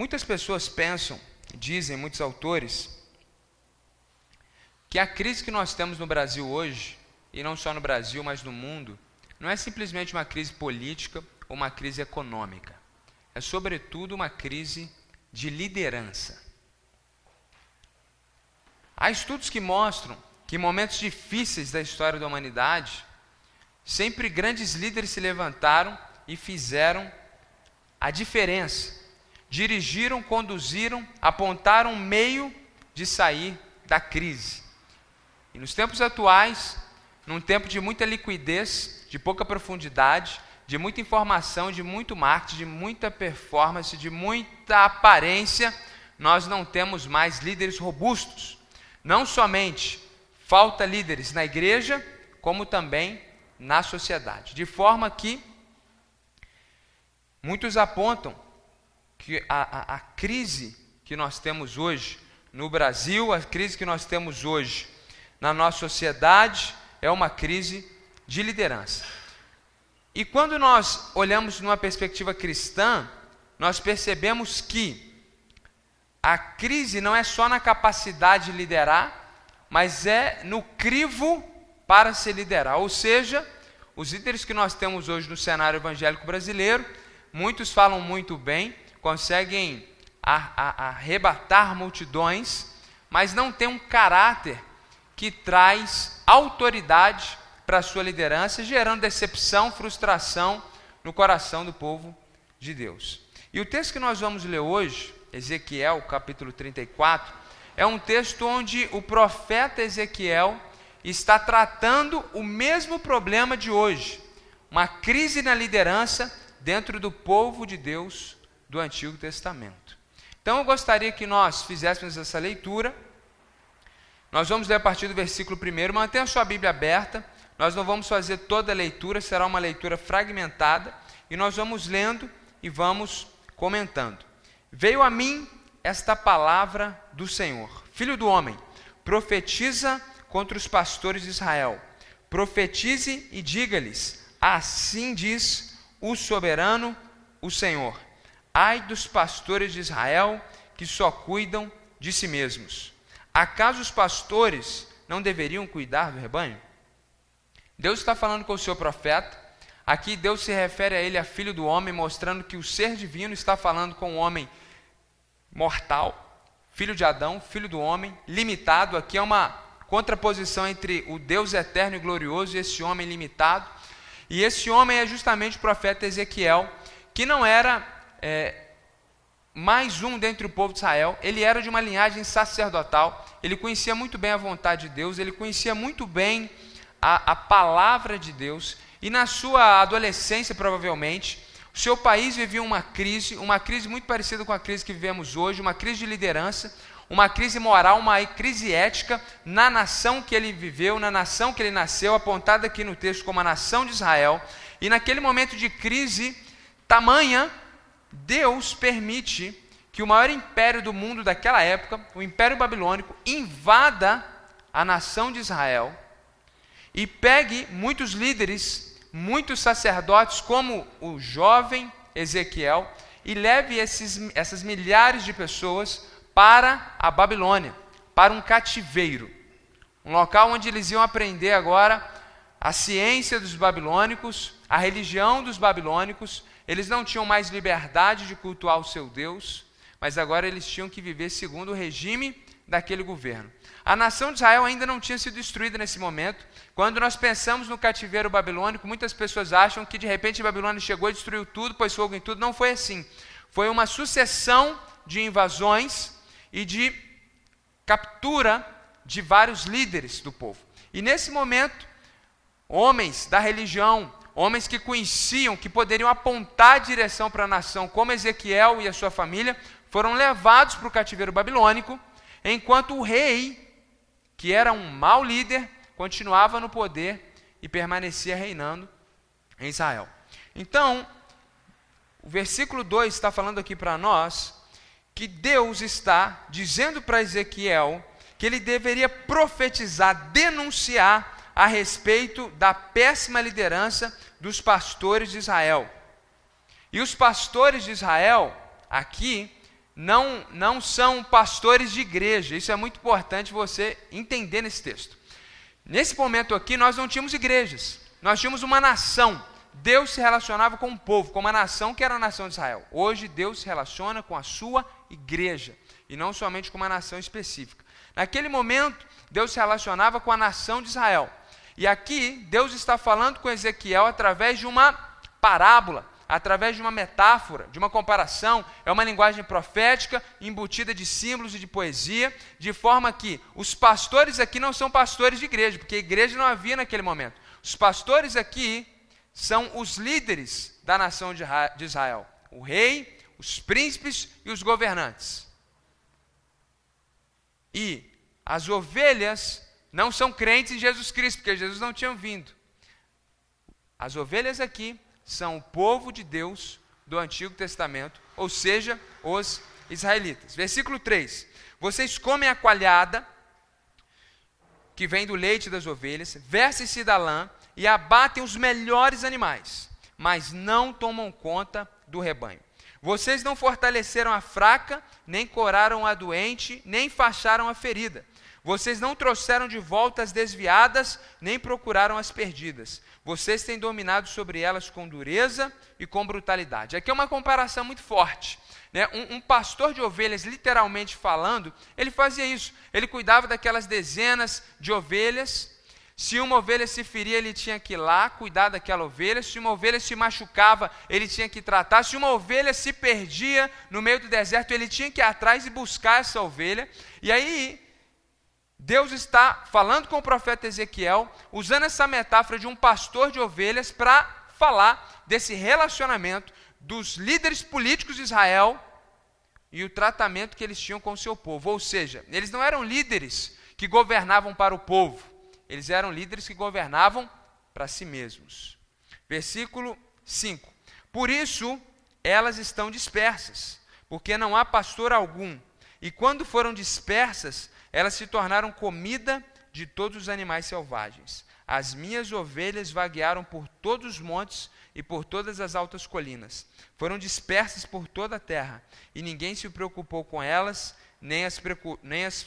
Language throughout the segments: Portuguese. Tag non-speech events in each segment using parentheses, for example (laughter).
muitas pessoas pensam, dizem muitos autores, que a crise que nós temos no Brasil hoje, e não só no Brasil, mas no mundo, não é simplesmente uma crise política ou uma crise econômica. É, sobretudo, uma crise de liderança. Há estudos que mostram que em momentos difíceis da história da humanidade, sempre grandes líderes se levantaram e fizeram a diferença. Dirigiram, conduziram, apontaram um meio de sair da crise. E nos tempos atuais, num tempo de muita liquidez, de pouca profundidade, de muita informação, de muito marketing, de muita performance, de muita aparência, nós não temos mais líderes robustos. Não somente falta líderes na igreja, como também na sociedade. De forma que muitos apontam que a, a, a crise que nós temos hoje no Brasil, a crise que nós temos hoje na nossa sociedade, é uma crise de liderança. E quando nós olhamos numa perspectiva cristã, nós percebemos que a crise não é só na capacidade de liderar, mas é no crivo para se liderar. Ou seja, os líderes que nós temos hoje no cenário evangélico brasileiro, muitos falam muito bem, conseguem arrebatar multidões, mas não tem um caráter que traz autoridade para a sua liderança, gerando decepção, frustração no coração do povo de Deus. E o texto que nós vamos ler hoje, Ezequiel, capítulo 34, é um texto onde o profeta Ezequiel está tratando o mesmo problema de hoje, uma crise na liderança dentro do povo de Deus do Antigo Testamento. Então eu gostaria que nós fizéssemos essa leitura nós vamos ler a partir do versículo 1. Mantenha a sua Bíblia aberta. Nós não vamos fazer toda a leitura, será uma leitura fragmentada. E nós vamos lendo e vamos comentando. Veio a mim esta palavra do Senhor: Filho do homem, profetiza contra os pastores de Israel. Profetize e diga-lhes: Assim diz o soberano, o Senhor. Ai dos pastores de Israel que só cuidam de si mesmos. Acaso os pastores não deveriam cuidar do rebanho? Deus está falando com o seu profeta. Aqui Deus se refere a ele, a filho do homem, mostrando que o ser divino está falando com o homem mortal, filho de Adão, filho do homem, limitado. Aqui é uma contraposição entre o Deus eterno e glorioso e esse homem limitado. E esse homem é justamente o profeta Ezequiel, que não era é, mais um dentre o povo de Israel, ele era de uma linhagem sacerdotal, ele conhecia muito bem a vontade de Deus, ele conhecia muito bem a, a palavra de Deus, e na sua adolescência, provavelmente, o seu país vivia uma crise, uma crise muito parecida com a crise que vivemos hoje, uma crise de liderança, uma crise moral, uma crise ética na nação que ele viveu, na nação que ele nasceu, apontada aqui no texto como a nação de Israel, e naquele momento de crise tamanha, Deus permite que o maior império do mundo daquela época, o Império Babilônico, invada a nação de Israel e pegue muitos líderes, muitos sacerdotes, como o jovem Ezequiel, e leve esses, essas milhares de pessoas para a Babilônia, para um cativeiro, um local onde eles iam aprender agora a ciência dos babilônicos, a religião dos babilônicos eles não tinham mais liberdade de cultuar o seu Deus, mas agora eles tinham que viver segundo o regime daquele governo. A nação de Israel ainda não tinha sido destruída nesse momento. Quando nós pensamos no cativeiro babilônico, muitas pessoas acham que de repente a Babilônia chegou e destruiu tudo, pôs fogo em tudo. Não foi assim. Foi uma sucessão de invasões e de captura de vários líderes do povo. E nesse momento, homens da religião homens que conheciam, que poderiam apontar a direção para a nação, como Ezequiel e a sua família, foram levados para o cativeiro babilônico, enquanto o rei, que era um mau líder, continuava no poder e permanecia reinando em Israel. Então, o versículo 2 está falando aqui para nós que Deus está dizendo para Ezequiel que ele deveria profetizar, denunciar a respeito da péssima liderança dos pastores de Israel. E os pastores de Israel, aqui, não, não são pastores de igreja. Isso é muito importante você entender nesse texto. Nesse momento aqui, nós não tínhamos igrejas, nós tínhamos uma nação. Deus se relacionava com o povo, com uma nação que era a nação de Israel. Hoje, Deus se relaciona com a sua igreja, e não somente com uma nação específica. Naquele momento, Deus se relacionava com a nação de Israel. E aqui, Deus está falando com Ezequiel através de uma parábola através de uma metáfora, de uma comparação, é uma linguagem profética, embutida de símbolos e de poesia, de forma que os pastores aqui não são pastores de igreja, porque igreja não havia naquele momento. Os pastores aqui são os líderes da nação de Israel: o rei, os príncipes e os governantes. E as ovelhas não são crentes em Jesus Cristo, porque Jesus não tinha vindo. As ovelhas aqui são o povo de Deus do Antigo Testamento, ou seja, os israelitas. Versículo 3: Vocês comem a coalhada que vem do leite das ovelhas, vestem-se da lã e abatem os melhores animais, mas não tomam conta do rebanho. Vocês não fortaleceram a fraca, nem coraram a doente, nem facharam a ferida. Vocês não trouxeram de volta as desviadas, nem procuraram as perdidas. Vocês têm dominado sobre elas com dureza e com brutalidade. Aqui é uma comparação muito forte. Né? Um, um, pastor de ovelhas, literalmente falando, ele fazia isso. Ele cuidava daquelas dezenas de ovelhas. Se uma ovelha se feria, ele tinha que ir lá cuidar daquela ovelha. Se uma ovelha se machucava, ele tinha que tratar. Se uma ovelha se perdia no meio do deserto, ele tinha que ir atrás e buscar essa ovelha. E aí, Deus está falando com o profeta Ezequiel, usando essa metáfora de um pastor de ovelhas para falar desse relacionamento dos líderes políticos de Israel e o tratamento que eles tinham com o seu povo. Ou seja, eles não eram líderes que governavam para o povo, eles eram líderes que governavam para si mesmos. Versículo 5: Por isso elas estão dispersas, porque não há pastor algum, e quando foram dispersas, elas se tornaram comida de todos os animais selvagens. As minhas ovelhas vaguearam por todos os montes e por todas as altas colinas. Foram dispersas por toda a terra, e ninguém se preocupou com elas, nem as, nem as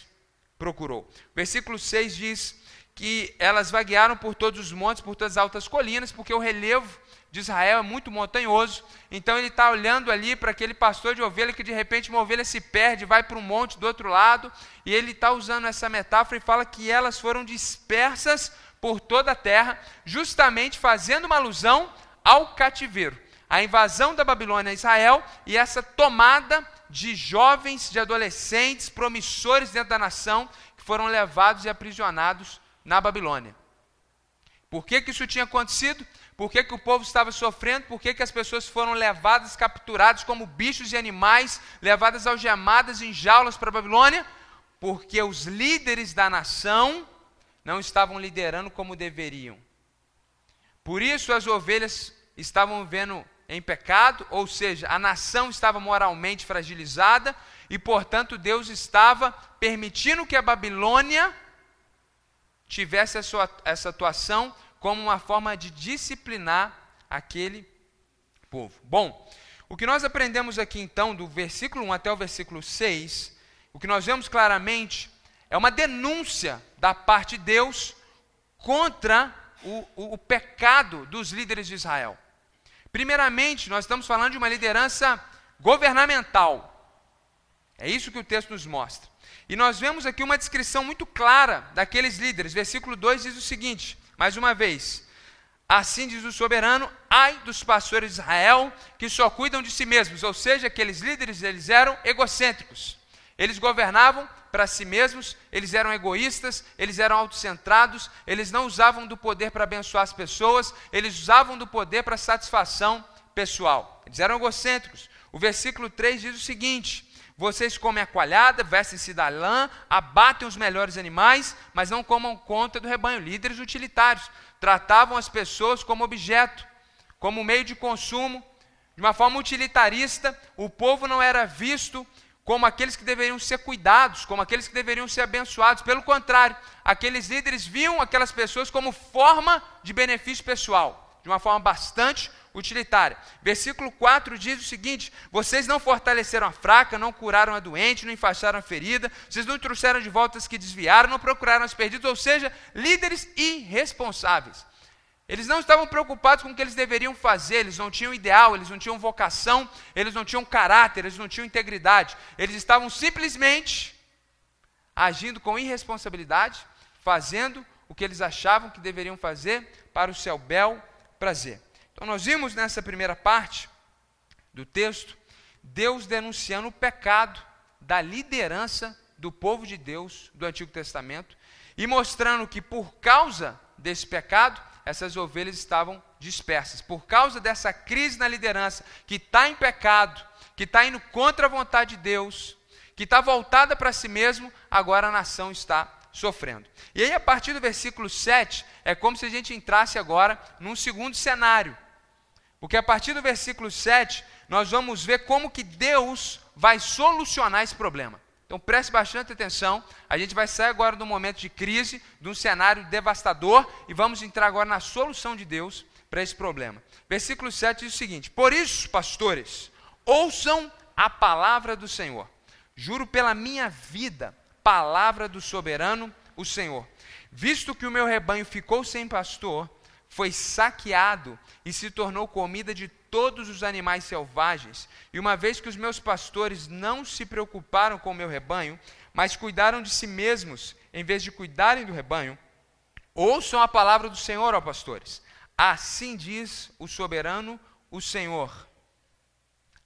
procurou. Versículo 6 diz que elas vaguearam por todos os montes, por todas as altas colinas, porque o relevo de Israel é muito montanhoso, então ele está olhando ali para aquele pastor de ovelha que de repente uma ovelha se perde, vai para um monte do outro lado, e ele está usando essa metáfora e fala que elas foram dispersas por toda a terra, justamente fazendo uma alusão ao cativeiro, a invasão da Babilônia a Israel e essa tomada de jovens, de adolescentes, promissores dentro da nação, que foram levados e aprisionados na Babilônia. Por que, que isso tinha acontecido? Por que, que o povo estava sofrendo? Por que, que as pessoas foram levadas, capturadas como bichos e animais, levadas algemadas em jaulas para a Babilônia? Porque os líderes da nação não estavam liderando como deveriam. Por isso as ovelhas estavam vivendo em pecado, ou seja, a nação estava moralmente fragilizada e, portanto, Deus estava permitindo que a Babilônia tivesse essa, essa atuação como uma forma de disciplinar aquele povo. Bom, o que nós aprendemos aqui então, do versículo 1 até o versículo 6, o que nós vemos claramente é uma denúncia da parte de Deus contra o, o, o pecado dos líderes de Israel. Primeiramente, nós estamos falando de uma liderança governamental. É isso que o texto nos mostra. E nós vemos aqui uma descrição muito clara daqueles líderes. Versículo 2 diz o seguinte: mais uma vez, assim diz o soberano, ai dos pastores de Israel que só cuidam de si mesmos, ou seja, aqueles líderes eles eram egocêntricos. Eles governavam para si mesmos, eles eram egoístas, eles eram autocentrados, eles não usavam do poder para abençoar as pessoas, eles usavam do poder para satisfação pessoal. Eles eram egocêntricos. O versículo 3 diz o seguinte: vocês comem a coalhada, vestem-se da lã, abatem os melhores animais, mas não comam conta do rebanho. Líderes utilitários tratavam as pessoas como objeto, como meio de consumo, de uma forma utilitarista. O povo não era visto como aqueles que deveriam ser cuidados, como aqueles que deveriam ser abençoados. Pelo contrário, aqueles líderes viam aquelas pessoas como forma de benefício pessoal. de uma forma bastante utilitária. Versículo 4 diz o seguinte: Vocês não fortaleceram a fraca, não curaram a doente, não enfaixaram a ferida, vocês não trouxeram de volta as que desviaram, não procuraram os perdidos, ou seja, líderes irresponsáveis. Eles não estavam preocupados com o que eles deveriam fazer, eles não tinham ideal, eles não tinham vocação, eles não tinham caráter, eles não tinham integridade. Eles estavam simplesmente agindo com irresponsabilidade, fazendo o que eles achavam que deveriam fazer para o seu bel prazer. Então, nós vimos nessa primeira parte do texto Deus denunciando o pecado da liderança do povo de Deus do Antigo Testamento e mostrando que por causa desse pecado, essas ovelhas estavam dispersas. Por causa dessa crise na liderança, que está em pecado, que está indo contra a vontade de Deus, que está voltada para si mesmo, agora a nação está sofrendo. E aí, a partir do versículo 7, é como se a gente entrasse agora num segundo cenário. Porque a partir do versículo 7, nós vamos ver como que Deus vai solucionar esse problema. Então preste bastante atenção. A gente vai sair agora um momento de crise, de um cenário devastador, e vamos entrar agora na solução de Deus para esse problema. Versículo 7 diz o seguinte: Por isso, pastores, ouçam a palavra do Senhor. Juro pela minha vida, palavra do soberano, o Senhor. Visto que o meu rebanho ficou sem pastor, foi saqueado e se tornou comida de todos os animais selvagens, e uma vez que os meus pastores não se preocuparam com o meu rebanho, mas cuidaram de si mesmos em vez de cuidarem do rebanho, ouçam a palavra do Senhor, ó pastores. Assim diz o soberano, o Senhor.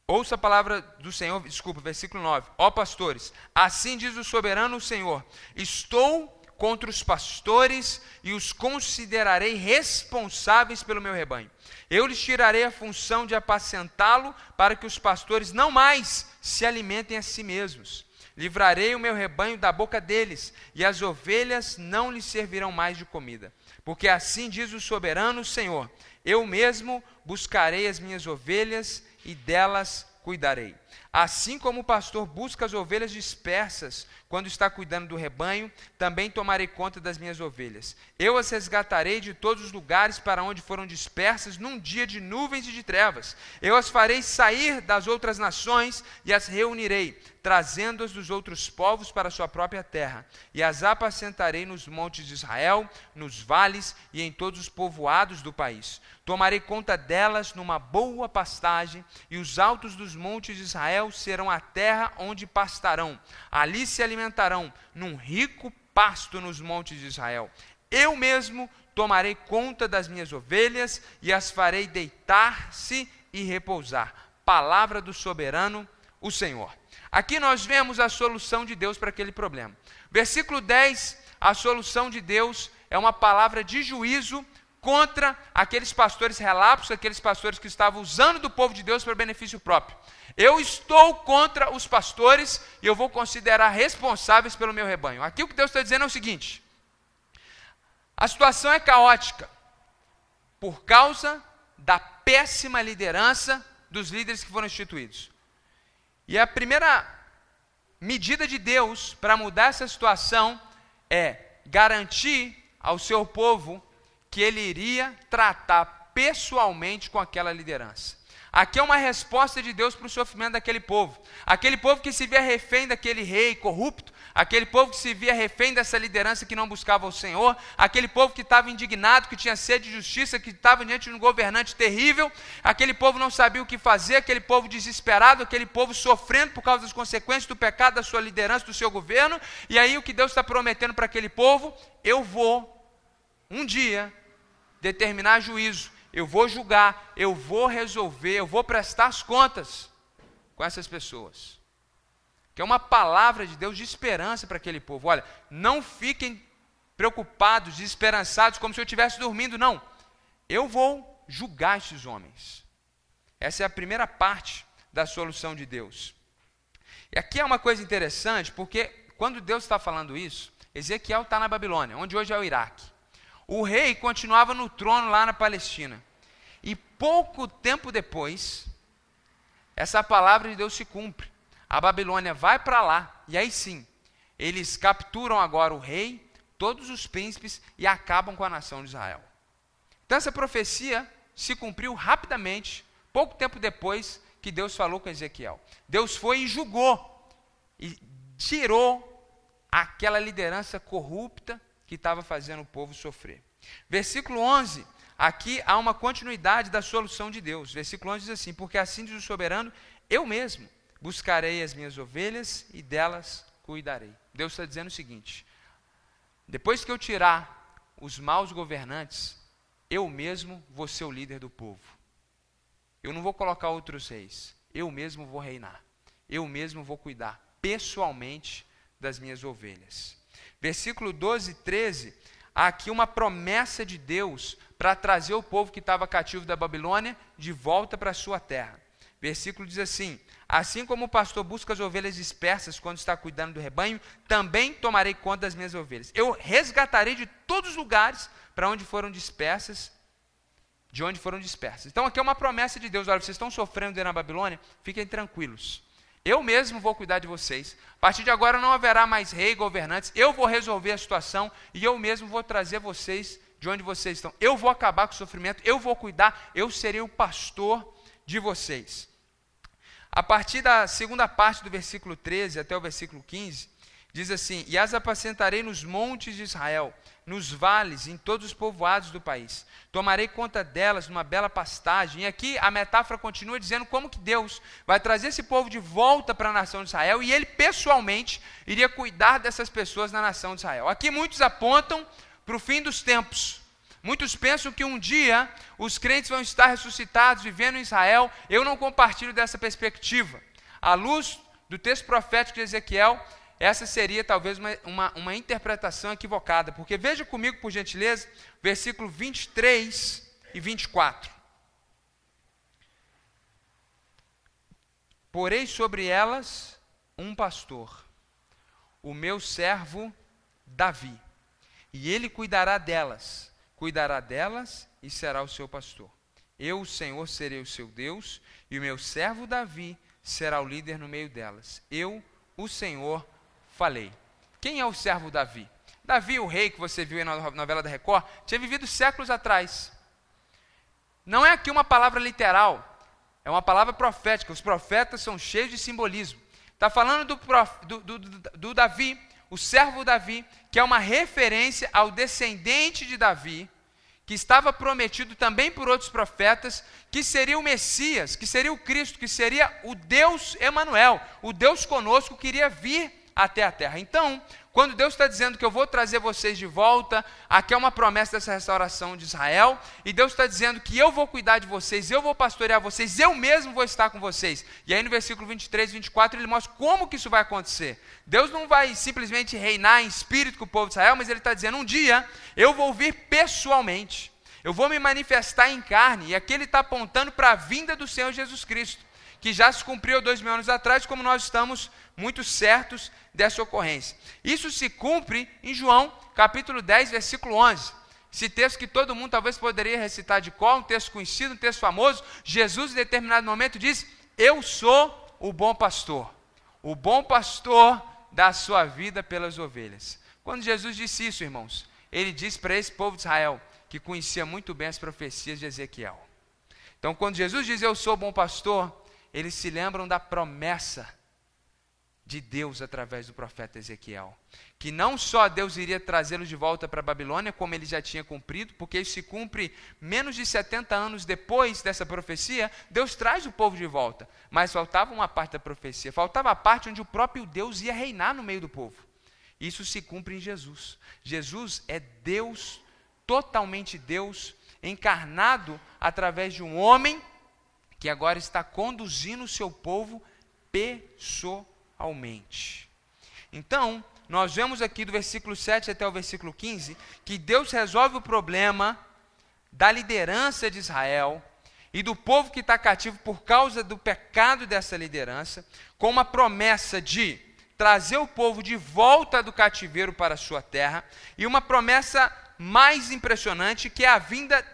Ouça a palavra do Senhor, desculpa, versículo 9. Ó pastores, assim diz o soberano, o Senhor: Estou contra os pastores e os considerarei responsáveis pelo meu rebanho. Eu lhes tirarei a função de apacentá-lo, para que os pastores não mais se alimentem a si mesmos. Livrarei o meu rebanho da boca deles, e as ovelhas não lhes servirão mais de comida. Porque assim diz o soberano Senhor: Eu mesmo buscarei as minhas ovelhas e delas cuidarei. Assim como o pastor busca as ovelhas dispersas quando está cuidando do rebanho, também tomarei conta das minhas ovelhas. Eu as resgatarei de todos os lugares para onde foram dispersas num dia de nuvens e de trevas. Eu as farei sair das outras nações e as reunirei, trazendo-as dos outros povos para sua própria terra. E as apacentarei nos montes de Israel, nos vales e em todos os povoados do país. Tomarei conta delas numa boa pastagem, e os altos dos montes de Israel serão a terra onde pastarão. Ali se alimentarão num rico pasto nos montes de Israel. Eu mesmo tomarei conta das minhas ovelhas e as farei deitar-se e repousar. Palavra do soberano, o Senhor. Aqui nós vemos a solução de Deus para aquele problema. Versículo 10, a solução de Deus é uma palavra de juízo contra aqueles pastores relapsos, aqueles pastores que estavam usando do povo de Deus para benefício próprio. Eu estou contra os pastores e eu vou considerar responsáveis pelo meu rebanho. Aqui o que Deus está dizendo é o seguinte: a situação é caótica por causa da péssima liderança dos líderes que foram instituídos. E a primeira medida de Deus para mudar essa situação é garantir ao seu povo que ele iria tratar pessoalmente com aquela liderança. Aqui é uma resposta de Deus para o sofrimento daquele povo. Aquele povo que se via refém daquele rei corrupto, aquele povo que se via refém dessa liderança que não buscava o Senhor, aquele povo que estava indignado, que tinha sede de justiça, que estava diante de um governante terrível, aquele povo não sabia o que fazer, aquele povo desesperado, aquele povo sofrendo por causa das consequências do pecado da sua liderança, do seu governo. E aí o que Deus está prometendo para aquele povo? Eu vou, um dia, determinar juízo eu vou julgar, eu vou resolver, eu vou prestar as contas com essas pessoas. Que é uma palavra de Deus de esperança para aquele povo. Olha, não fiquem preocupados, desesperançados, como se eu estivesse dormindo, não. Eu vou julgar esses homens. Essa é a primeira parte da solução de Deus. E aqui é uma coisa interessante, porque quando Deus está falando isso, Ezequiel está na Babilônia, onde hoje é o Iraque. O rei continuava no trono lá na Palestina. E pouco tempo depois, essa palavra de Deus se cumpre. A Babilônia vai para lá, e aí sim, eles capturam agora o rei, todos os príncipes e acabam com a nação de Israel. Então essa profecia se cumpriu rapidamente, pouco tempo depois que Deus falou com Ezequiel. Deus foi e julgou e tirou aquela liderança corrupta que estava fazendo o povo sofrer. Versículo 11, aqui há uma continuidade da solução de Deus. Versículo 11 diz assim: Porque assim diz o soberano, eu mesmo buscarei as minhas ovelhas e delas cuidarei. Deus está dizendo o seguinte: depois que eu tirar os maus governantes, eu mesmo vou ser o líder do povo. Eu não vou colocar outros reis. Eu mesmo vou reinar. Eu mesmo vou cuidar pessoalmente das minhas ovelhas. Versículo 12 e 13, há aqui uma promessa de Deus para trazer o povo que estava cativo da Babilônia de volta para a sua terra. Versículo diz assim: Assim como o pastor busca as ovelhas dispersas quando está cuidando do rebanho, também tomarei conta das minhas ovelhas. Eu resgatarei de todos os lugares para onde foram dispersas, de onde foram dispersas. Então aqui é uma promessa de Deus: olha, vocês estão sofrendo na Babilônia, fiquem tranquilos. Eu mesmo vou cuidar de vocês. A partir de agora não haverá mais rei, governantes. Eu vou resolver a situação e eu mesmo vou trazer vocês de onde vocês estão. Eu vou acabar com o sofrimento, eu vou cuidar, eu serei o pastor de vocês. A partir da segunda parte do versículo 13 até o versículo 15, diz assim: E as apacentarei nos montes de Israel, nos vales, em todos os povoados do país. Tomarei conta delas numa bela pastagem. E aqui a metáfora continua dizendo como que Deus vai trazer esse povo de volta para a nação de Israel e ele pessoalmente iria cuidar dessas pessoas na nação de Israel. Aqui muitos apontam para o fim dos tempos. Muitos pensam que um dia os crentes vão estar ressuscitados, vivendo em Israel. Eu não compartilho dessa perspectiva. À luz do texto profético de Ezequiel, essa seria talvez uma, uma, uma, interpretação equivocada, porque veja comigo, por gentileza, versículo 23 e 24. Porei sobre elas um pastor, o meu servo Davi, e ele cuidará delas, cuidará delas e será o seu pastor. Eu, o Senhor, serei o seu Deus, e o meu servo Davi será o líder no meio delas. Eu, o Senhor, falei. Quem é o servo Davi? Davi, o rei que você viu na novela da Record, tinha vivido séculos atrás. Não é aqui uma palavra literal, é uma palavra profética. Os profetas são cheios de simbolismo. Está falando do, prof, do, do, do, do Davi, o servo Davi, que é uma referência ao descendente de Davi, que estava prometido também por outros profetas, que seria o Messias, que seria o Cristo, que seria o Deus Emanuel, o Deus conosco que iria vir até a terra. Então, quando Deus está dizendo que eu vou trazer vocês de volta, aqui é uma promessa dessa restauração de Israel, e Deus está dizendo que eu vou cuidar de vocês, eu vou pastorear vocês, eu mesmo vou estar com vocês. E aí no versículo 23 e 24 ele mostra como que isso vai acontecer. Deus não vai simplesmente reinar em espírito com o povo de Israel, mas ele está dizendo: um dia eu vou vir pessoalmente, eu vou me manifestar em carne, e aqui ele está apontando para a vinda do Senhor Jesus Cristo que já se cumpriu dois mil anos atrás, como nós estamos muito certos dessa ocorrência. Isso se cumpre em João, capítulo 10, versículo 11. Esse texto que todo mundo talvez poderia recitar de qual, um texto conhecido, um texto famoso. Jesus, em determinado momento, diz: Eu sou o bom pastor. O bom pastor dá a sua vida pelas ovelhas. Quando Jesus disse isso, irmãos, ele disse para esse povo de Israel, que conhecia muito bem as profecias de Ezequiel. Então, quando Jesus diz eu sou o bom pastor, eles se lembram da promessa de Deus através do profeta Ezequiel. Que não só Deus iria trazê-los de volta para a Babilônia, como ele já tinha cumprido, porque isso se cumpre menos de 70 anos depois dessa profecia, Deus traz o povo de volta. Mas faltava uma parte da profecia, faltava a parte onde o próprio Deus ia reinar no meio do povo. Isso se cumpre em Jesus. Jesus é Deus, totalmente Deus, encarnado através de um homem que agora está conduzindo o seu povo pessoalmente. Então, nós vemos aqui do versículo 7 até o versículo 15 que Deus resolve o problema da liderança de Israel e do povo que está cativo por causa do pecado dessa liderança, com uma promessa de trazer o povo de volta do cativeiro para a sua terra, e uma promessa mais impressionante, que é a vinda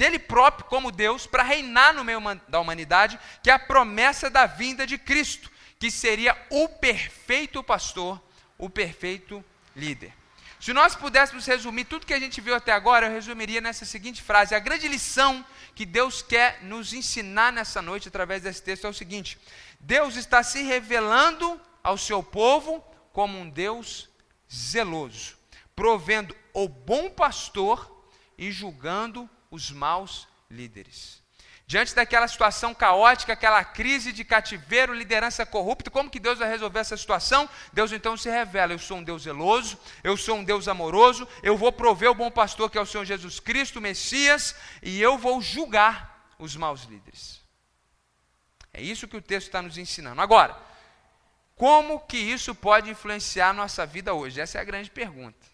dele próprio como Deus para reinar no meio da humanidade, que é a promessa da vinda de Cristo, que seria o perfeito pastor, o perfeito líder. Se nós pudéssemos resumir tudo que a gente viu até agora, eu resumiria nessa seguinte frase: a grande lição que Deus quer nos ensinar nessa noite através desse texto é o seguinte: Deus está se revelando ao seu povo como um Deus zeloso, provendo o bom pastor e julgando os maus líderes. Diante daquela situação caótica, aquela crise de cativeiro, liderança corrupta, como que Deus vai resolver essa situação? Deus então se revela: eu sou um Deus zeloso, eu sou um Deus amoroso, eu vou prover o bom pastor que é o Senhor Jesus Cristo, o Messias, e eu vou julgar os maus líderes. É isso que o texto está nos ensinando. Agora, como que isso pode influenciar a nossa vida hoje? Essa é a grande pergunta.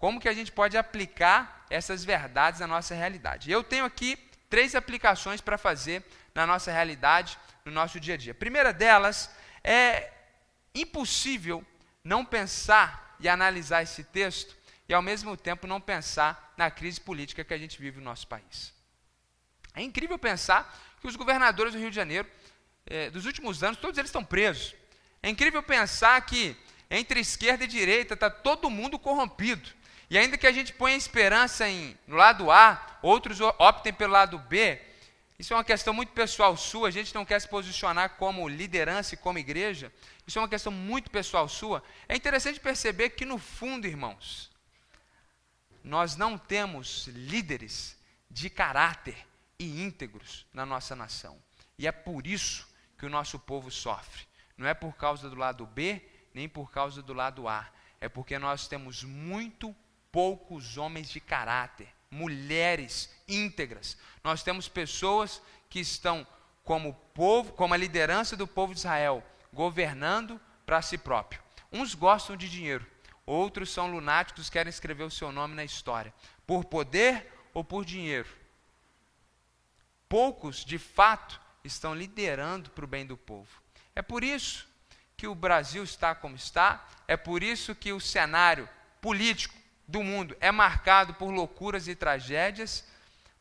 Como que a gente pode aplicar essas verdades na nossa realidade? Eu tenho aqui três aplicações para fazer na nossa realidade, no nosso dia a dia. A primeira delas é impossível não pensar e analisar esse texto e, ao mesmo tempo, não pensar na crise política que a gente vive no nosso país. É incrível pensar que os governadores do Rio de Janeiro, eh, dos últimos anos, todos eles estão presos. É incrível pensar que entre esquerda e direita está todo mundo corrompido. E ainda que a gente ponha esperança em, no lado A, outros optem pelo lado B, isso é uma questão muito pessoal sua, a gente não quer se posicionar como liderança e como igreja, isso é uma questão muito pessoal sua. É interessante perceber que, no fundo, irmãos, nós não temos líderes de caráter e íntegros na nossa nação. E é por isso que o nosso povo sofre. Não é por causa do lado B, nem por causa do lado A. É porque nós temos muito poucos homens de caráter, mulheres íntegras. Nós temos pessoas que estão como povo, como a liderança do povo de Israel, governando para si próprio. Uns gostam de dinheiro, outros são lunáticos, querem escrever o seu nome na história, por poder ou por dinheiro. Poucos, de fato, estão liderando para o bem do povo. É por isso que o Brasil está como está, é por isso que o cenário político do mundo é marcado por loucuras e tragédias,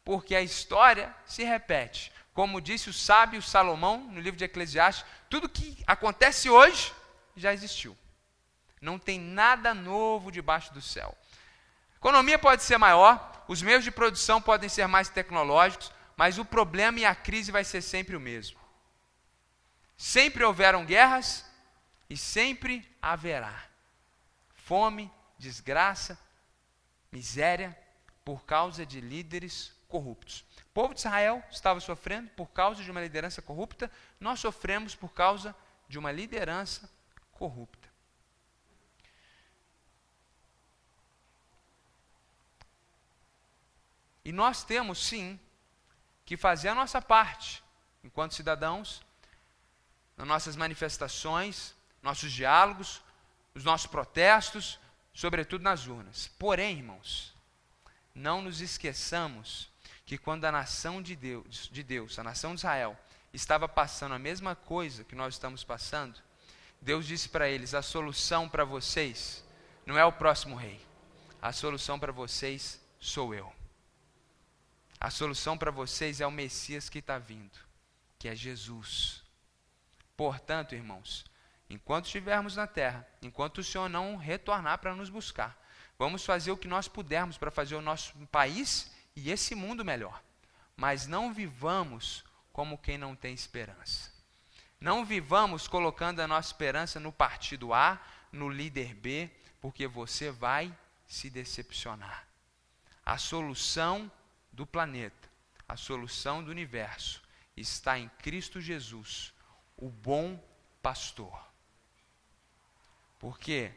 porque a história se repete. Como disse o sábio Salomão no livro de Eclesiastes, tudo que acontece hoje já existiu. Não tem nada novo debaixo do céu. A economia pode ser maior, os meios de produção podem ser mais tecnológicos, mas o problema e a crise vai ser sempre o mesmo. Sempre houveram guerras e sempre haverá fome, desgraça, miséria por causa de líderes corruptos. O povo de Israel estava sofrendo por causa de uma liderança corrupta, nós sofremos por causa de uma liderança corrupta. E nós temos sim que fazer a nossa parte, enquanto cidadãos, nas nossas manifestações, nossos diálogos, os nossos protestos, sobretudo nas urnas. Porém, irmãos, não nos esqueçamos que quando a nação de Deus, de Deus, a nação de Israel, estava passando a mesma coisa que nós estamos passando, Deus disse para eles: a solução para vocês não é o próximo rei, a solução para vocês sou eu. A solução para vocês é o Messias que está vindo, que é Jesus. Portanto, irmãos, enquanto estivermos na terra, enquanto o Senhor não retornar para nos buscar, vamos fazer o que nós pudermos para fazer o nosso país e esse mundo melhor. Mas não vivamos como quem não tem esperança. Não vivamos colocando a nossa esperança no partido A, no líder B, porque você vai se decepcionar. A solução do planeta, a solução do universo está em Cristo Jesus, o bom pastor. Porque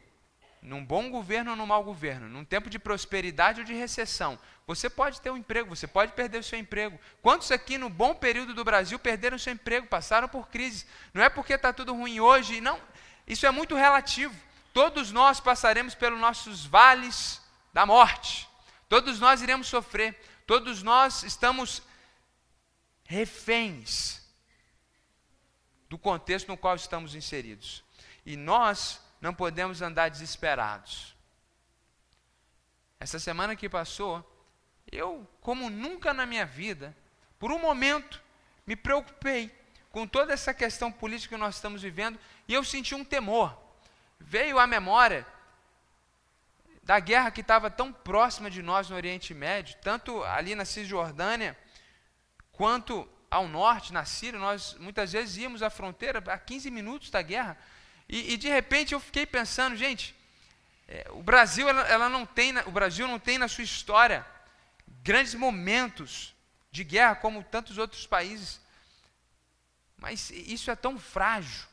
num bom governo ou num mau governo, num tempo de prosperidade ou de recessão, você pode ter um emprego, você pode perder o seu emprego. Quantos aqui no bom período do Brasil perderam o seu emprego, passaram por crise? Não é porque está tudo ruim hoje, não. Isso é muito relativo. Todos nós passaremos pelos nossos vales da morte. Todos nós iremos sofrer. Todos nós estamos reféns do contexto no qual estamos inseridos. E nós não podemos andar desesperados. Essa semana que passou, eu, como nunca na minha vida, por um momento, me preocupei com toda essa questão política que nós estamos vivendo e eu senti um temor. Veio à memória da guerra que estava tão próxima de nós no Oriente Médio, tanto ali na Cisjordânia, quanto ao norte, na Síria, nós muitas vezes íamos à fronteira a 15 minutos da guerra, e, e de repente eu fiquei pensando, gente, é, o Brasil ela, ela não tem, o Brasil não tem na sua história grandes momentos de guerra como tantos outros países, mas isso é tão frágil.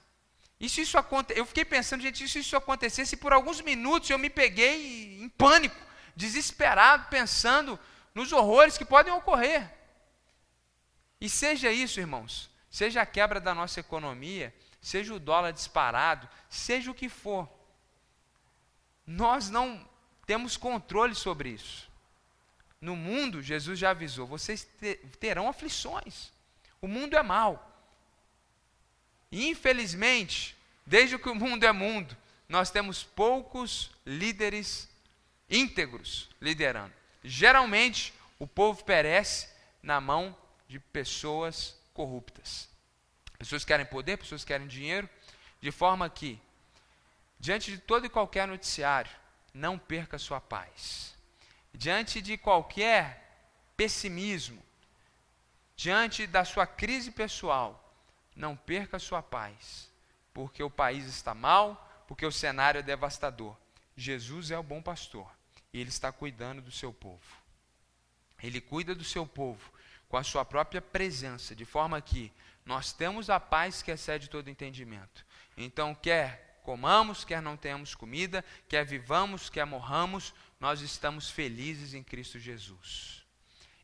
Se isso aconte... Eu fiquei pensando, gente, se isso acontecesse, por alguns minutos eu me peguei em pânico, desesperado, pensando nos horrores que podem ocorrer. E seja isso, irmãos, seja a quebra da nossa economia, seja o dólar disparado, seja o que for, nós não temos controle sobre isso. No mundo, Jesus já avisou: vocês terão aflições. O mundo é mau. Infelizmente, desde que o mundo é mundo, nós temos poucos líderes íntegros liderando. Geralmente, o povo perece na mão de pessoas corruptas. Pessoas querem poder, pessoas querem dinheiro, de forma que, diante de todo e qualquer noticiário, não perca sua paz. Diante de qualquer pessimismo, diante da sua crise pessoal, não perca sua paz, porque o país está mal, porque o cenário é devastador. Jesus é o bom pastor e ele está cuidando do seu povo. Ele cuida do seu povo com a sua própria presença, de forma que nós temos a paz que excede todo entendimento. Então, quer comamos, quer não tenhamos comida, quer vivamos, quer morramos, nós estamos felizes em Cristo Jesus.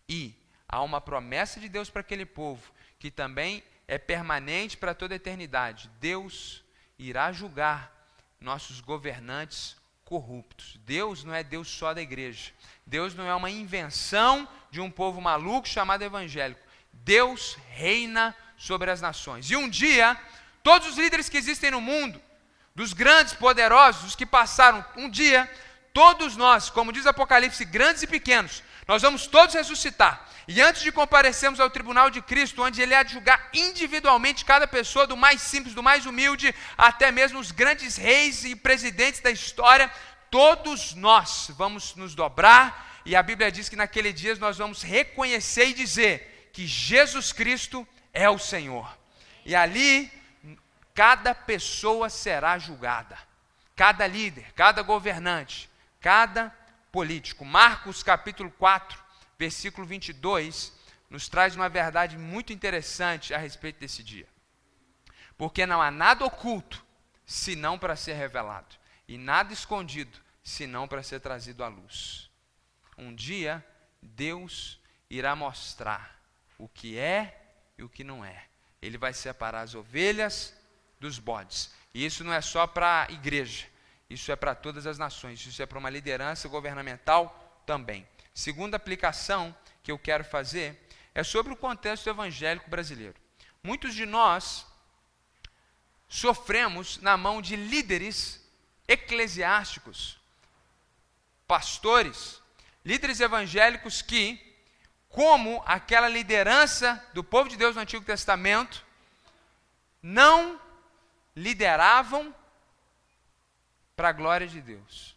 E há uma promessa de Deus para aquele povo, que também é permanente para toda a eternidade. Deus irá julgar nossos governantes corruptos. Deus não é Deus só da igreja. Deus não é uma invenção de um povo maluco chamado evangélico. Deus reina sobre as nações. E um dia, todos os líderes que existem no mundo, dos grandes, poderosos, os que passaram, um dia, todos nós, como diz Apocalipse, grandes e pequenos, nós vamos todos ressuscitar. E antes de comparecermos ao tribunal de Cristo, onde Ele há de julgar individualmente cada pessoa, do mais simples, do mais humilde, até mesmo os grandes reis e presidentes da história, todos nós vamos nos dobrar, e a Bíblia diz que naquele dia nós vamos reconhecer e dizer que Jesus Cristo é o Senhor. E ali, cada pessoa será julgada, cada líder, cada governante, cada político. Marcos capítulo 4, versículo 22, nos traz uma verdade muito interessante a respeito desse dia. Porque não há nada oculto, senão para ser revelado, e nada escondido, senão para ser trazido à luz. Um dia, Deus irá mostrar o que é e o que não é. Ele vai separar as ovelhas dos bodes. E isso não é só para a igreja, isso é para todas as nações, isso é para uma liderança governamental também. Segunda aplicação que eu quero fazer é sobre o contexto evangélico brasileiro. Muitos de nós sofremos na mão de líderes eclesiásticos pastores, líderes evangélicos que, como aquela liderança do povo de Deus no Antigo Testamento, não lideravam para a glória de Deus.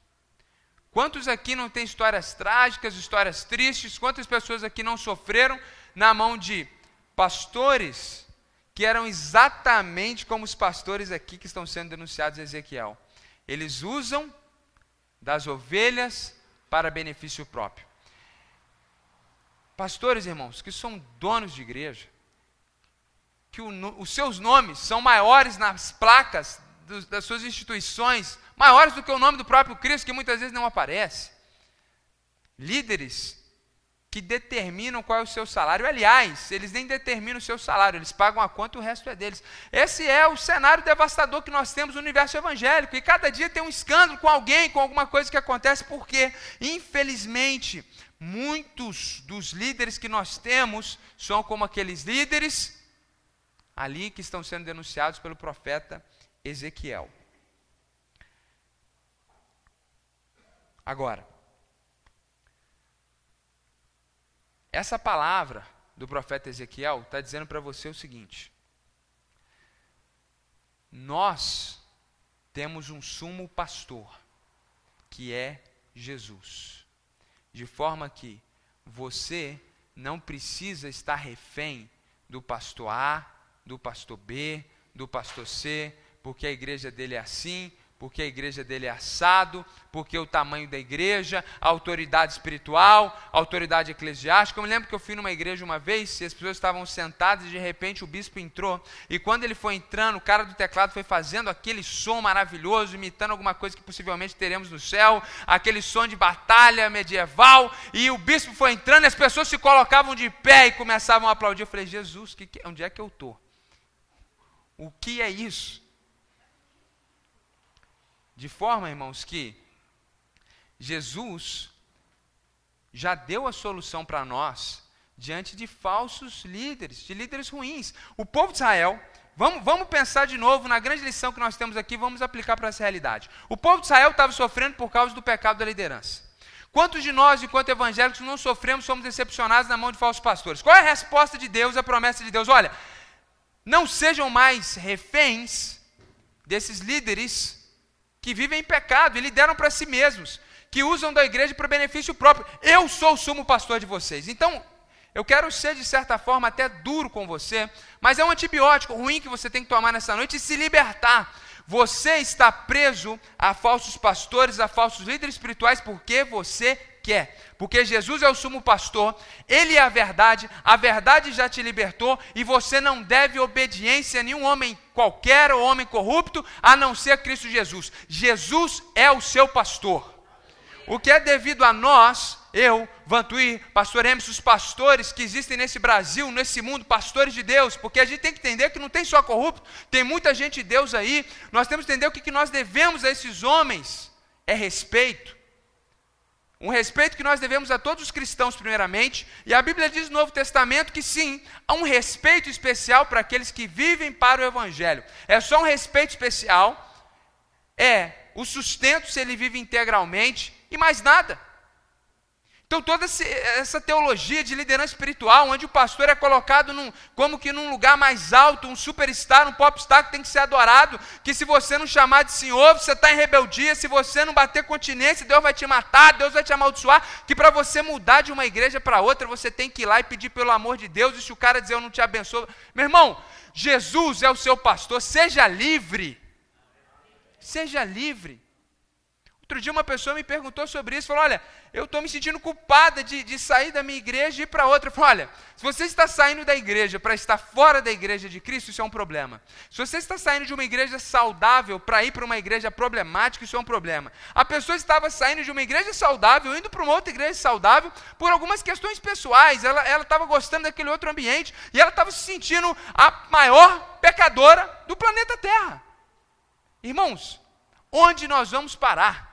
Quantos aqui não têm histórias trágicas, histórias tristes? Quantas pessoas aqui não sofreram na mão de pastores que eram exatamente como os pastores aqui que estão sendo denunciados em Ezequiel? Eles usam das ovelhas para benefício próprio. Pastores, irmãos, que são donos de igreja, que o, os seus nomes são maiores nas placas das suas instituições, maiores do que o nome do próprio Cristo, que muitas vezes não aparece. Líderes que determinam qual é o seu salário. Aliás, eles nem determinam o seu salário, eles pagam a conta e o resto é deles. Esse é o cenário devastador que nós temos no universo evangélico. E cada dia tem um escândalo com alguém, com alguma coisa que acontece, porque, infelizmente, muitos dos líderes que nós temos são como aqueles líderes ali que estão sendo denunciados pelo profeta Ezequiel. Agora, Essa palavra do profeta Ezequiel está dizendo para você o seguinte: nós temos um sumo pastor, que é Jesus. De forma que você não precisa estar refém do pastor A, do pastor B, do pastor C, porque a igreja dele é assim, porque a igreja dele é assado, porque o tamanho da igreja, a autoridade espiritual, a autoridade eclesiástica. Eu me lembro que eu fui numa igreja uma vez e as pessoas estavam sentadas e de repente o bispo entrou. E quando ele foi entrando, o cara do teclado foi fazendo aquele som maravilhoso, imitando alguma coisa que possivelmente teremos no céu, aquele som de batalha medieval. E o bispo foi entrando e as pessoas se colocavam de pé e começavam a aplaudir. Eu falei, Jesus, que onde é que eu estou? O que é isso? De forma, irmãos, que Jesus já deu a solução para nós diante de falsos líderes, de líderes ruins. O povo de Israel, vamos, vamos pensar de novo na grande lição que nós temos aqui, vamos aplicar para essa realidade. O povo de Israel estava sofrendo por causa do pecado da liderança. Quantos de nós, enquanto evangélicos, não sofremos, somos decepcionados na mão de falsos pastores? Qual é a resposta de Deus, a promessa de Deus? Olha, não sejam mais reféns desses líderes que vivem em pecado e lideram para si mesmos, que usam da igreja para benefício próprio. Eu sou o sumo pastor de vocês. Então, eu quero ser, de certa forma, até duro com você, mas é um antibiótico ruim que você tem que tomar nessa noite e se libertar. Você está preso a falsos pastores, a falsos líderes espirituais, porque você quer. Porque Jesus é o sumo pastor, ele é a verdade, a verdade já te libertou e você não deve obediência a nenhum homem qualquer ou homem corrupto, a não ser Cristo Jesus. Jesus é o seu pastor. O que é devido a nós, eu, Vantuí, pastor Emerson, os pastores que existem nesse Brasil, nesse mundo, pastores de Deus, porque a gente tem que entender que não tem só corrupto, tem muita gente de Deus aí, nós temos que entender o que nós devemos a esses homens, é respeito, um respeito que nós devemos a todos os cristãos, primeiramente, e a Bíblia diz no Novo Testamento que sim, há um respeito especial para aqueles que vivem para o Evangelho. É só um respeito especial, é o sustento se ele vive integralmente e mais nada. Então, toda essa teologia de liderança espiritual, onde o pastor é colocado num, como que num lugar mais alto, um superstar, um popstar que tem que ser adorado, que se você não chamar de senhor, você está em rebeldia, se você não bater continência, Deus vai te matar, Deus vai te amaldiçoar, que para você mudar de uma igreja para outra, você tem que ir lá e pedir pelo amor de Deus, e se o cara dizer eu não te abençoo, meu irmão, Jesus é o seu pastor, seja livre, seja livre. Outro dia uma pessoa me perguntou sobre isso, falou, olha, eu estou me sentindo culpada de, de sair da minha igreja e ir para outra. Falei, olha, se você está saindo da igreja para estar fora da igreja de Cristo, isso é um problema. Se você está saindo de uma igreja saudável para ir para uma igreja problemática, isso é um problema. A pessoa estava saindo de uma igreja saudável, indo para uma outra igreja saudável, por algumas questões pessoais. Ela, ela estava gostando daquele outro ambiente e ela estava se sentindo a maior pecadora do planeta Terra. Irmãos, onde nós vamos parar?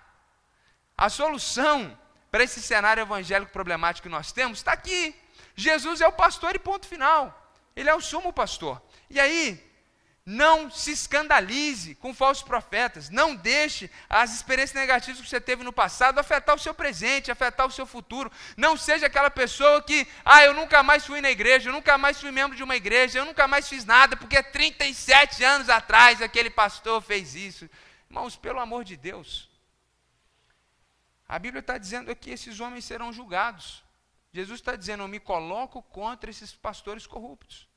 A solução para esse cenário evangélico problemático que nós temos está aqui. Jesus é o pastor e ponto final. Ele é o sumo pastor. E aí, não se escandalize com falsos profetas. Não deixe as experiências negativas que você teve no passado afetar o seu presente, afetar o seu futuro. Não seja aquela pessoa que, ah, eu nunca mais fui na igreja, eu nunca mais fui membro de uma igreja, eu nunca mais fiz nada, porque 37 anos atrás aquele pastor fez isso. Irmãos, pelo amor de Deus, a Bíblia está dizendo que esses homens serão julgados. Jesus está dizendo: Eu me coloco contra esses pastores corruptos.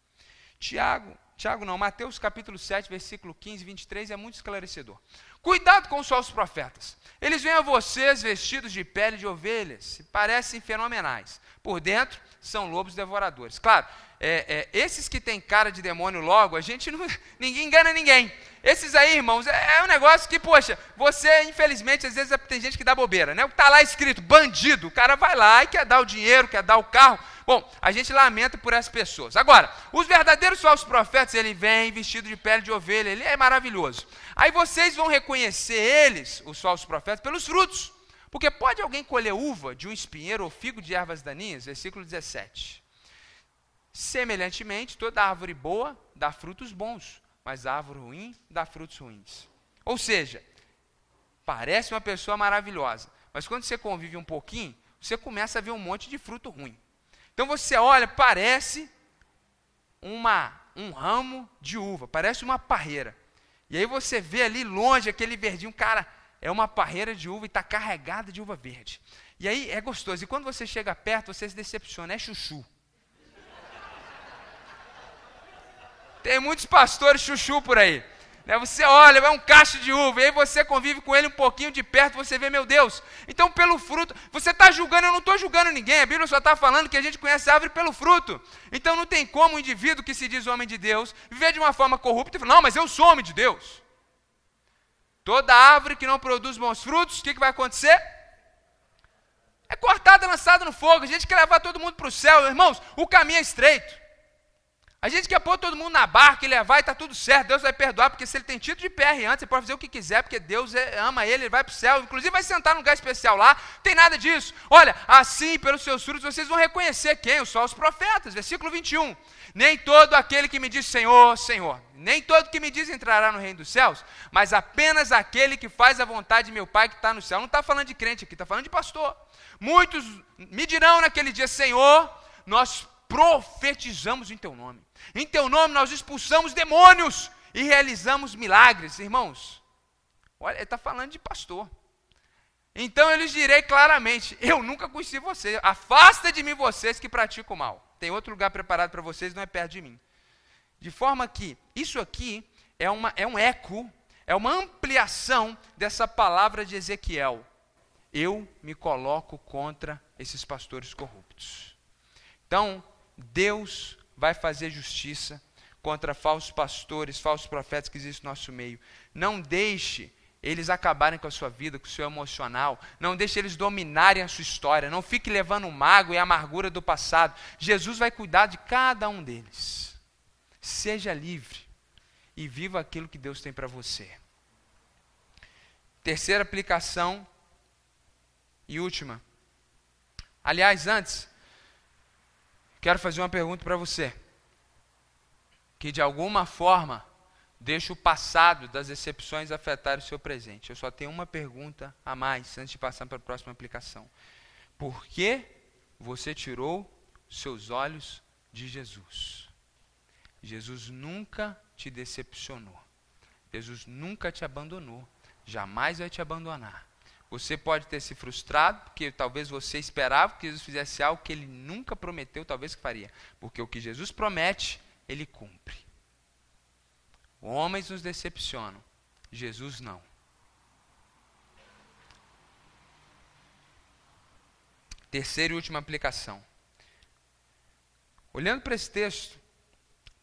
Tiago, Tiago não, Mateus capítulo 7, versículo 15, 23 é muito esclarecedor. Cuidado com os falsos profetas. Eles vêm a vocês vestidos de pele de ovelhas, parecem fenomenais. Por dentro são lobos devoradores. Claro, é, é, esses que têm cara de demônio logo, a gente não, (laughs) ninguém engana ninguém. Esses aí, irmãos, é, é, um negócio que, poxa, você, infelizmente, às vezes tem gente que dá bobeira, né? Está lá escrito bandido, o cara vai lá e quer dar o dinheiro, quer dar o carro. Bom, a gente lamenta por essas pessoas. Agora, os verdadeiros falsos profetas, ele vem vestido de pele de ovelha, ele é maravilhoso. Aí vocês vão reconhecer eles, os falsos profetas, pelos frutos. Porque pode alguém colher uva de um espinheiro ou figo de ervas daninhas? Versículo 17. Semelhantemente, toda árvore boa dá frutos bons, mas árvore ruim dá frutos ruins. Ou seja, parece uma pessoa maravilhosa, mas quando você convive um pouquinho, você começa a ver um monte de fruto ruim. Então você olha, parece uma, um ramo de uva, parece uma parreira. E aí você vê ali longe aquele verdinho, cara, é uma parreira de uva e está carregada de uva verde. E aí é gostoso. E quando você chega perto, você se decepciona. É chuchu. Tem muitos pastores chuchu por aí. Né? Você olha, é um cacho de uva, e aí você convive com ele um pouquinho de perto, você vê, meu Deus. Então, pelo fruto, você está julgando, eu não estou julgando ninguém, a Bíblia só está falando que a gente conhece a árvore pelo fruto. Então, não tem como um indivíduo que se diz homem de Deus viver de uma forma corrupta e falar, não, mas eu sou homem de Deus. Toda árvore que não produz bons frutos, o que, que vai acontecer? É cortada, lançada no fogo. A gente quer levar todo mundo para o céu. Irmãos, o caminho é estreito. A gente quer pôr todo mundo na barca e levar e está tudo certo, Deus vai perdoar, porque se ele tem título de PR antes, ele pode fazer o que quiser, porque Deus é, ama ele, ele vai para o céu, inclusive vai sentar num lugar especial lá, tem nada disso. Olha, assim, pelos seus frutos, vocês vão reconhecer quem? Só os profetas, versículo 21. Nem todo aquele que me diz Senhor, Senhor, nem todo que me diz entrará no reino dos céus, mas apenas aquele que faz a vontade de meu Pai que está no céu. Não está falando de crente aqui, está falando de pastor. Muitos me dirão naquele dia, Senhor, nós profetizamos em teu nome. Em teu nome nós expulsamos demônios e realizamos milagres, irmãos. Olha, ele está falando de pastor. Então eu lhes direi claramente: eu nunca conheci você. Afasta de mim vocês que praticam mal. Tem outro lugar preparado para vocês, não é perto de mim. De forma que isso aqui é, uma, é um eco, é uma ampliação dessa palavra de Ezequiel. Eu me coloco contra esses pastores corruptos. Então, Deus vai fazer justiça contra falsos pastores, falsos profetas que existem no nosso meio. Não deixe eles acabarem com a sua vida, com o seu emocional. Não deixe eles dominarem a sua história. Não fique levando o mago e amargura do passado. Jesus vai cuidar de cada um deles. Seja livre e viva aquilo que Deus tem para você. Terceira aplicação e última. Aliás, antes, Quero fazer uma pergunta para você. Que de alguma forma deixa o passado das decepções afetar o seu presente. Eu só tenho uma pergunta a mais antes de passar para a próxima aplicação. Por que você tirou seus olhos de Jesus? Jesus nunca te decepcionou. Jesus nunca te abandonou. Jamais vai te abandonar. Você pode ter se frustrado, porque talvez você esperava que Jesus fizesse algo que ele nunca prometeu, talvez que faria. Porque o que Jesus promete, ele cumpre. Homens nos decepcionam, Jesus não. Terceira e última aplicação. Olhando para esse texto,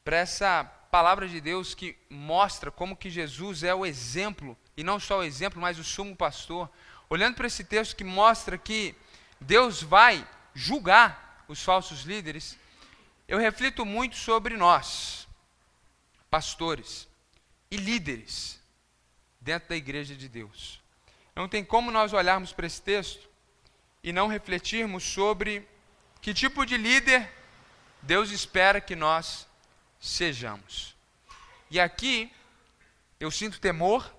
para essa palavra de Deus que mostra como que Jesus é o exemplo, e não só o exemplo, mas o sumo pastor, olhando para esse texto que mostra que Deus vai julgar os falsos líderes, eu reflito muito sobre nós, pastores e líderes dentro da igreja de Deus. Não tem como nós olharmos para esse texto e não refletirmos sobre que tipo de líder Deus espera que nós sejamos. E aqui eu sinto temor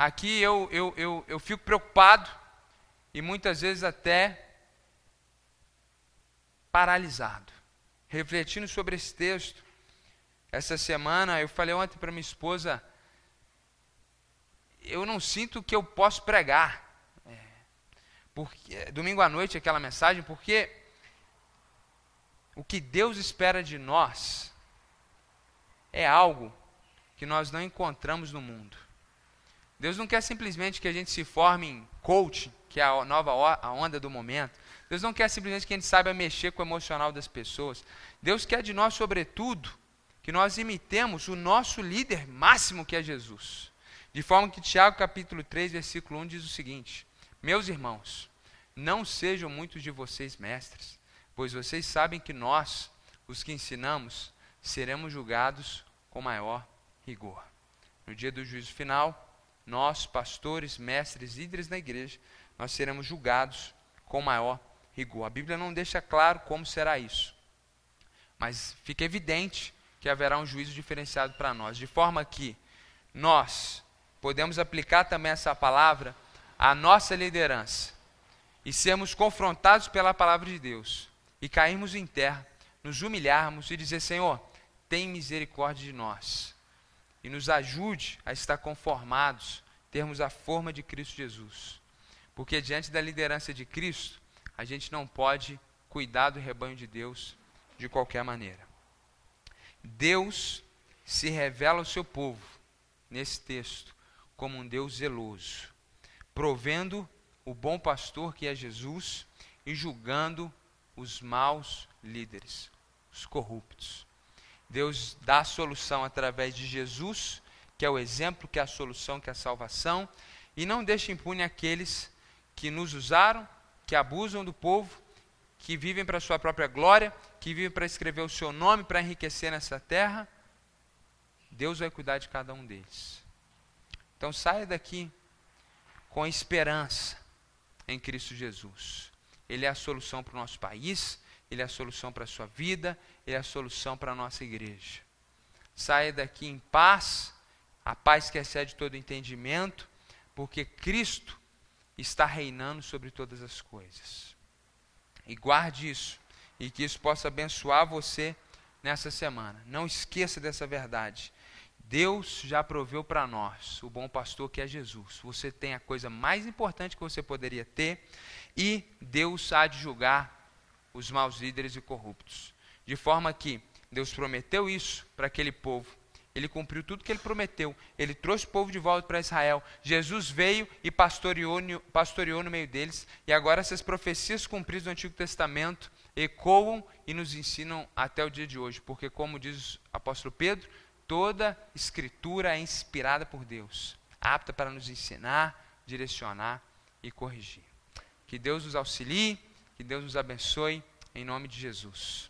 Aqui eu, eu, eu, eu fico preocupado e muitas vezes até paralisado. Refletindo sobre esse texto, essa semana, eu falei ontem para minha esposa, eu não sinto que eu posso pregar. É, porque, domingo à noite, aquela mensagem, porque o que Deus espera de nós é algo que nós não encontramos no mundo. Deus não quer simplesmente que a gente se forme em coaching, que é a nova a onda do momento. Deus não quer simplesmente que a gente saiba mexer com o emocional das pessoas. Deus quer de nós, sobretudo, que nós imitemos o nosso líder máximo que é Jesus. De forma que Tiago capítulo 3, versículo 1 diz o seguinte: Meus irmãos, não sejam muitos de vocês mestres, pois vocês sabem que nós, os que ensinamos, seremos julgados com maior rigor. No dia do juízo final, nós, pastores, mestres, líderes na igreja, nós seremos julgados com maior rigor. A Bíblia não deixa claro como será isso, mas fica evidente que haverá um juízo diferenciado para nós, de forma que nós podemos aplicar também essa palavra à nossa liderança e sermos confrontados pela palavra de Deus e cairmos em terra, nos humilharmos e dizer: Senhor, tem misericórdia de nós e nos ajude a estar conformados termos a forma de Cristo Jesus. Porque diante da liderança de Cristo, a gente não pode cuidar do rebanho de Deus de qualquer maneira. Deus se revela ao seu povo nesse texto como um Deus zeloso, provendo o bom pastor que é Jesus e julgando os maus líderes, os corruptos. Deus dá a solução através de Jesus, que é o exemplo, que é a solução, que é a salvação, e não deixa impune aqueles que nos usaram, que abusam do povo, que vivem para a sua própria glória, que vivem para escrever o seu nome, para enriquecer nessa terra. Deus vai cuidar de cada um deles. Então saia daqui com esperança em Cristo Jesus. Ele é a solução para o nosso país, ele é a solução para a sua vida, ele é a solução para a nossa igreja. Saia daqui em paz, a paz que excede todo entendimento, porque Cristo está reinando sobre todas as coisas. E guarde isso, e que isso possa abençoar você nessa semana. Não esqueça dessa verdade. Deus já proveu para nós o bom pastor que é Jesus. Você tem a coisa mais importante que você poderia ter e Deus há de julgar os maus líderes e corruptos. De forma que Deus prometeu isso para aquele povo. Ele cumpriu tudo que ele prometeu. Ele trouxe o povo de volta para Israel. Jesus veio e pastoreou, pastoreou no meio deles. E agora essas profecias cumpridas do Antigo Testamento ecoam e nos ensinam até o dia de hoje. Porque, como diz o apóstolo Pedro, Toda escritura é inspirada por Deus, apta para nos ensinar, direcionar e corrigir. Que Deus nos auxilie, que Deus nos abençoe, em nome de Jesus.